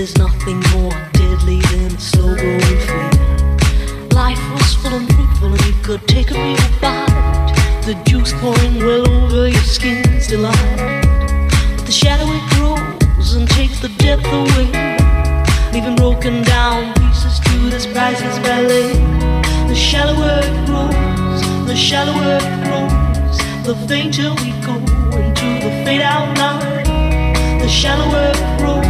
there's nothing more deadly than a slow growing fear. Life was full and fruitful, and you could take a real bite. The juice pouring well over your skin's delight. But the shadow it grows and takes the depth away, leaving broken down pieces to this priceless ballet. The shallower it grows, the shallower it grows, the fainter we go into the fade out line. The shallower it grows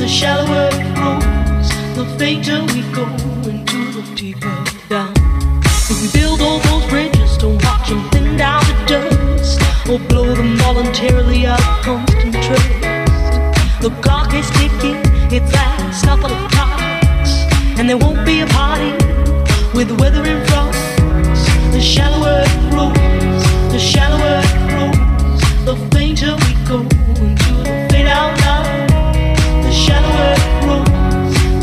the shallower it grows, the fainter we go into the deeper down. If we build all those bridges, don't watch them thin down to dust, or blow them voluntarily out of constant trust. The clock is ticking, it's last couple of clocks, and there won't be a party with weather frost. The shallower it grows, the shallower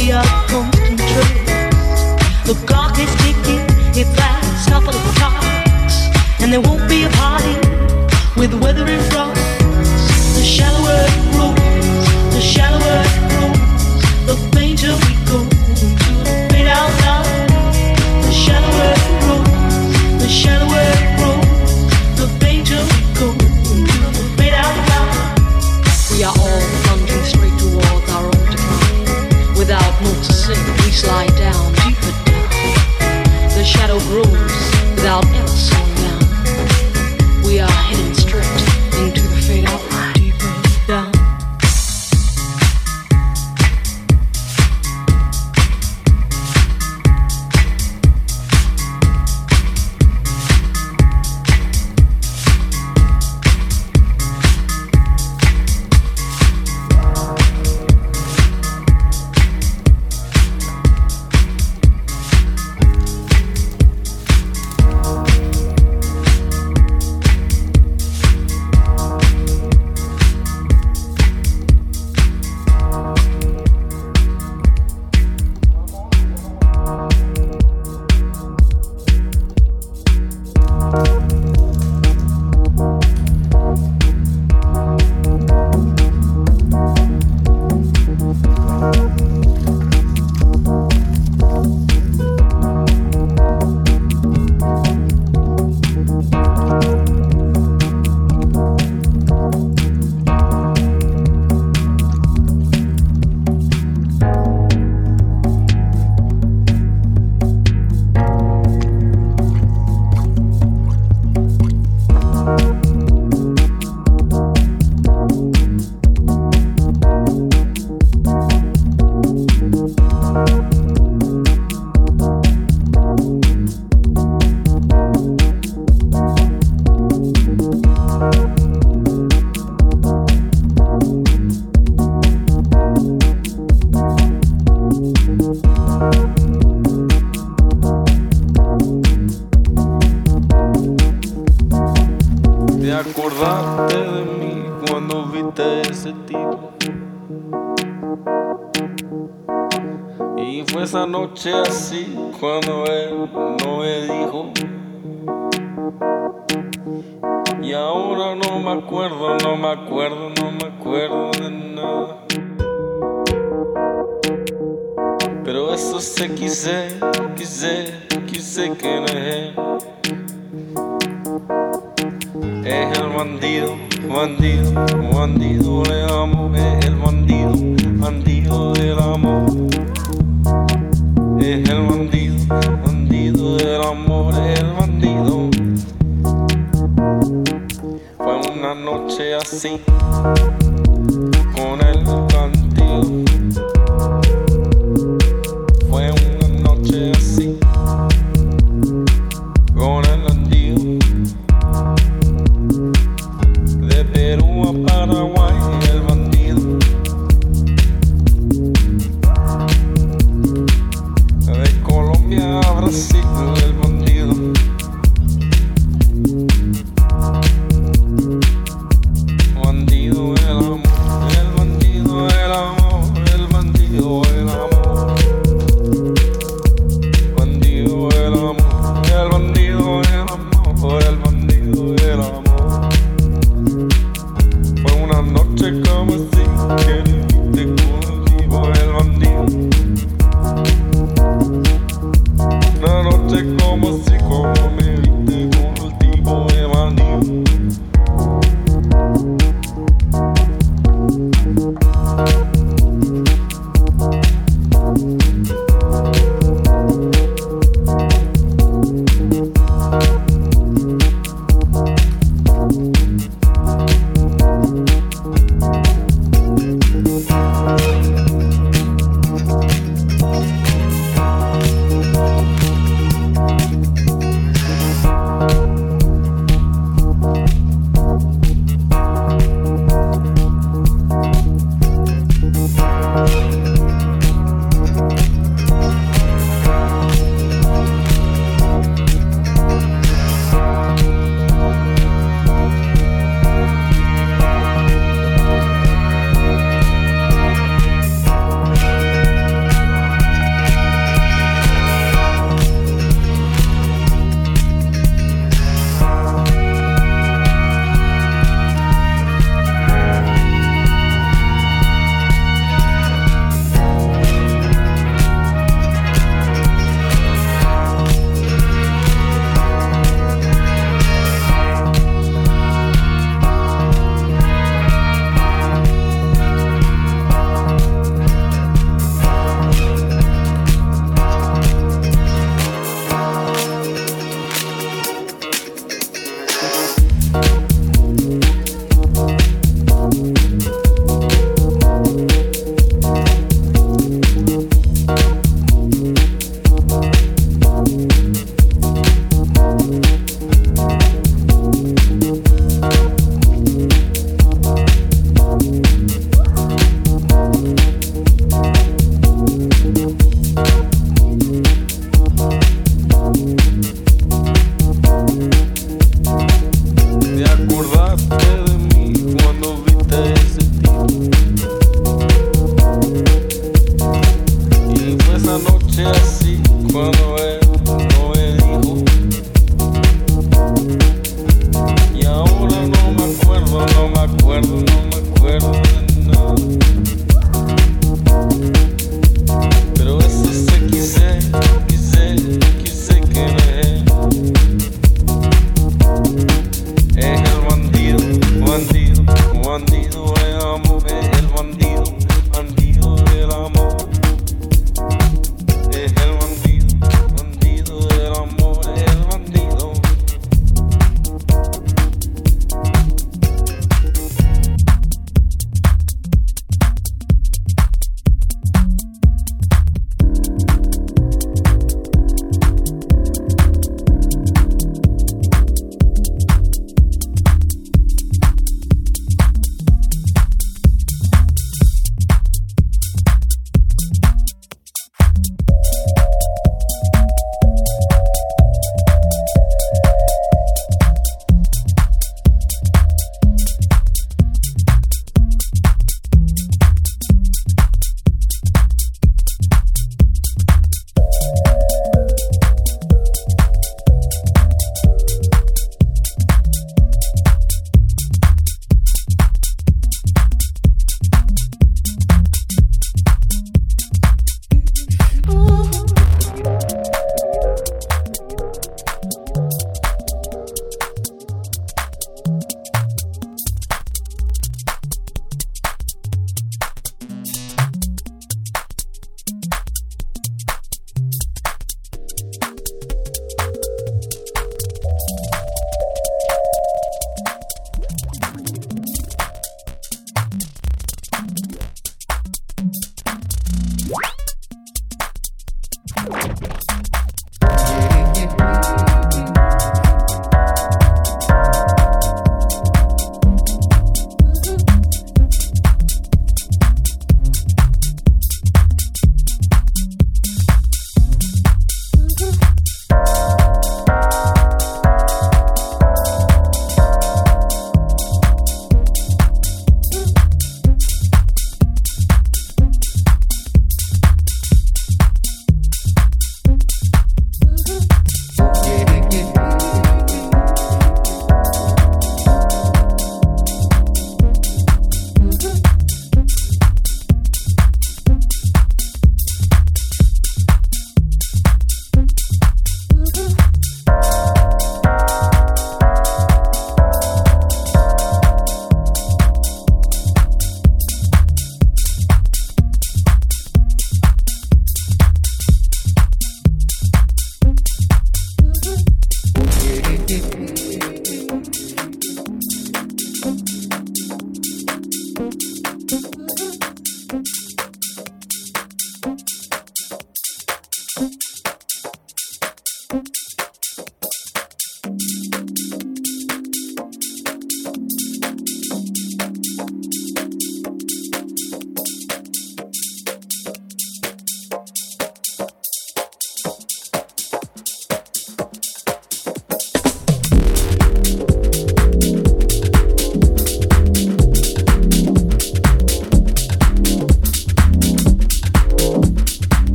we are. The clock is ticking, it a couple of clocks, and there won't be a party with weather and frost. The shallower it grows, the shallower cuando viste ese tipo. Y fue esa noche así cuando él no me dijo. Y ahora no me acuerdo, no me acuerdo, no me acuerdo de nada. Pero eso sé, quise, quise, quise que no. Bandido, bandido, bandido le amo, es el bandido, bandido del amor. Es el bandido, bandido del amor, es el bandido. Fue una noche así,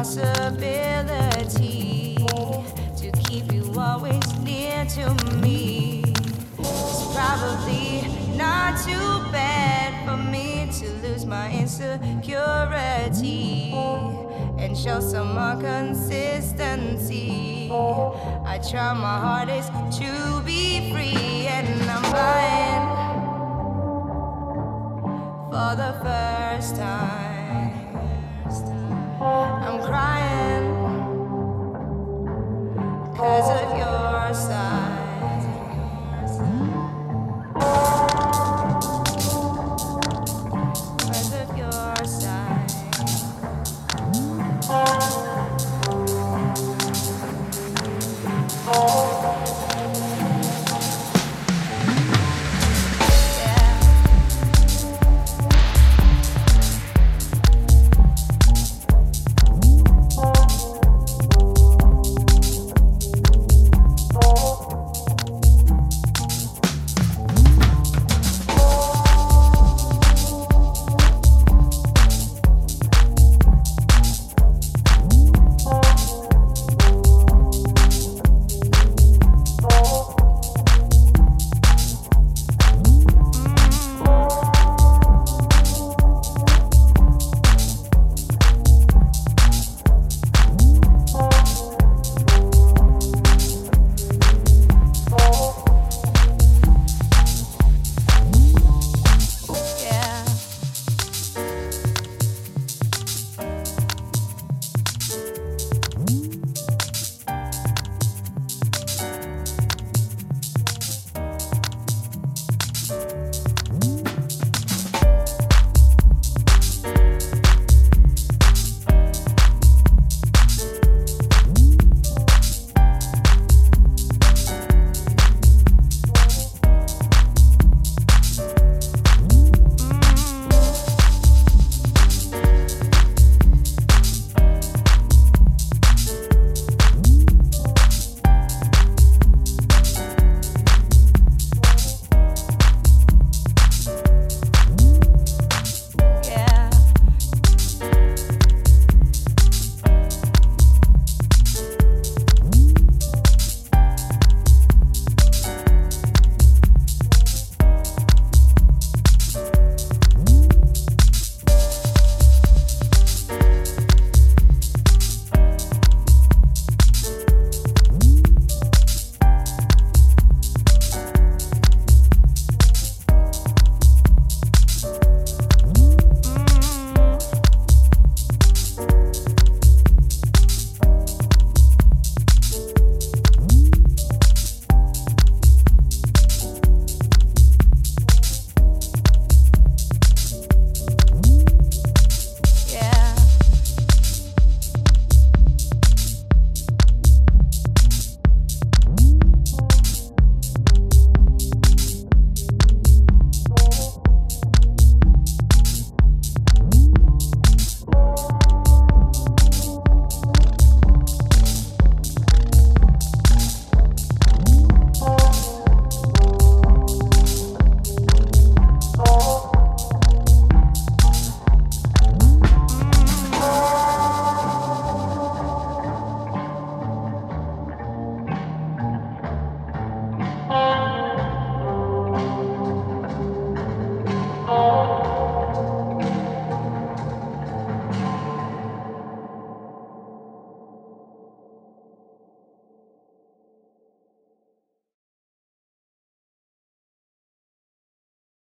impossibility to keep you always near to me. It's probably not too bad for me to lose my insecurity and show some more consistency. I try my hardest to be free, and I'm buying for the first time. Right.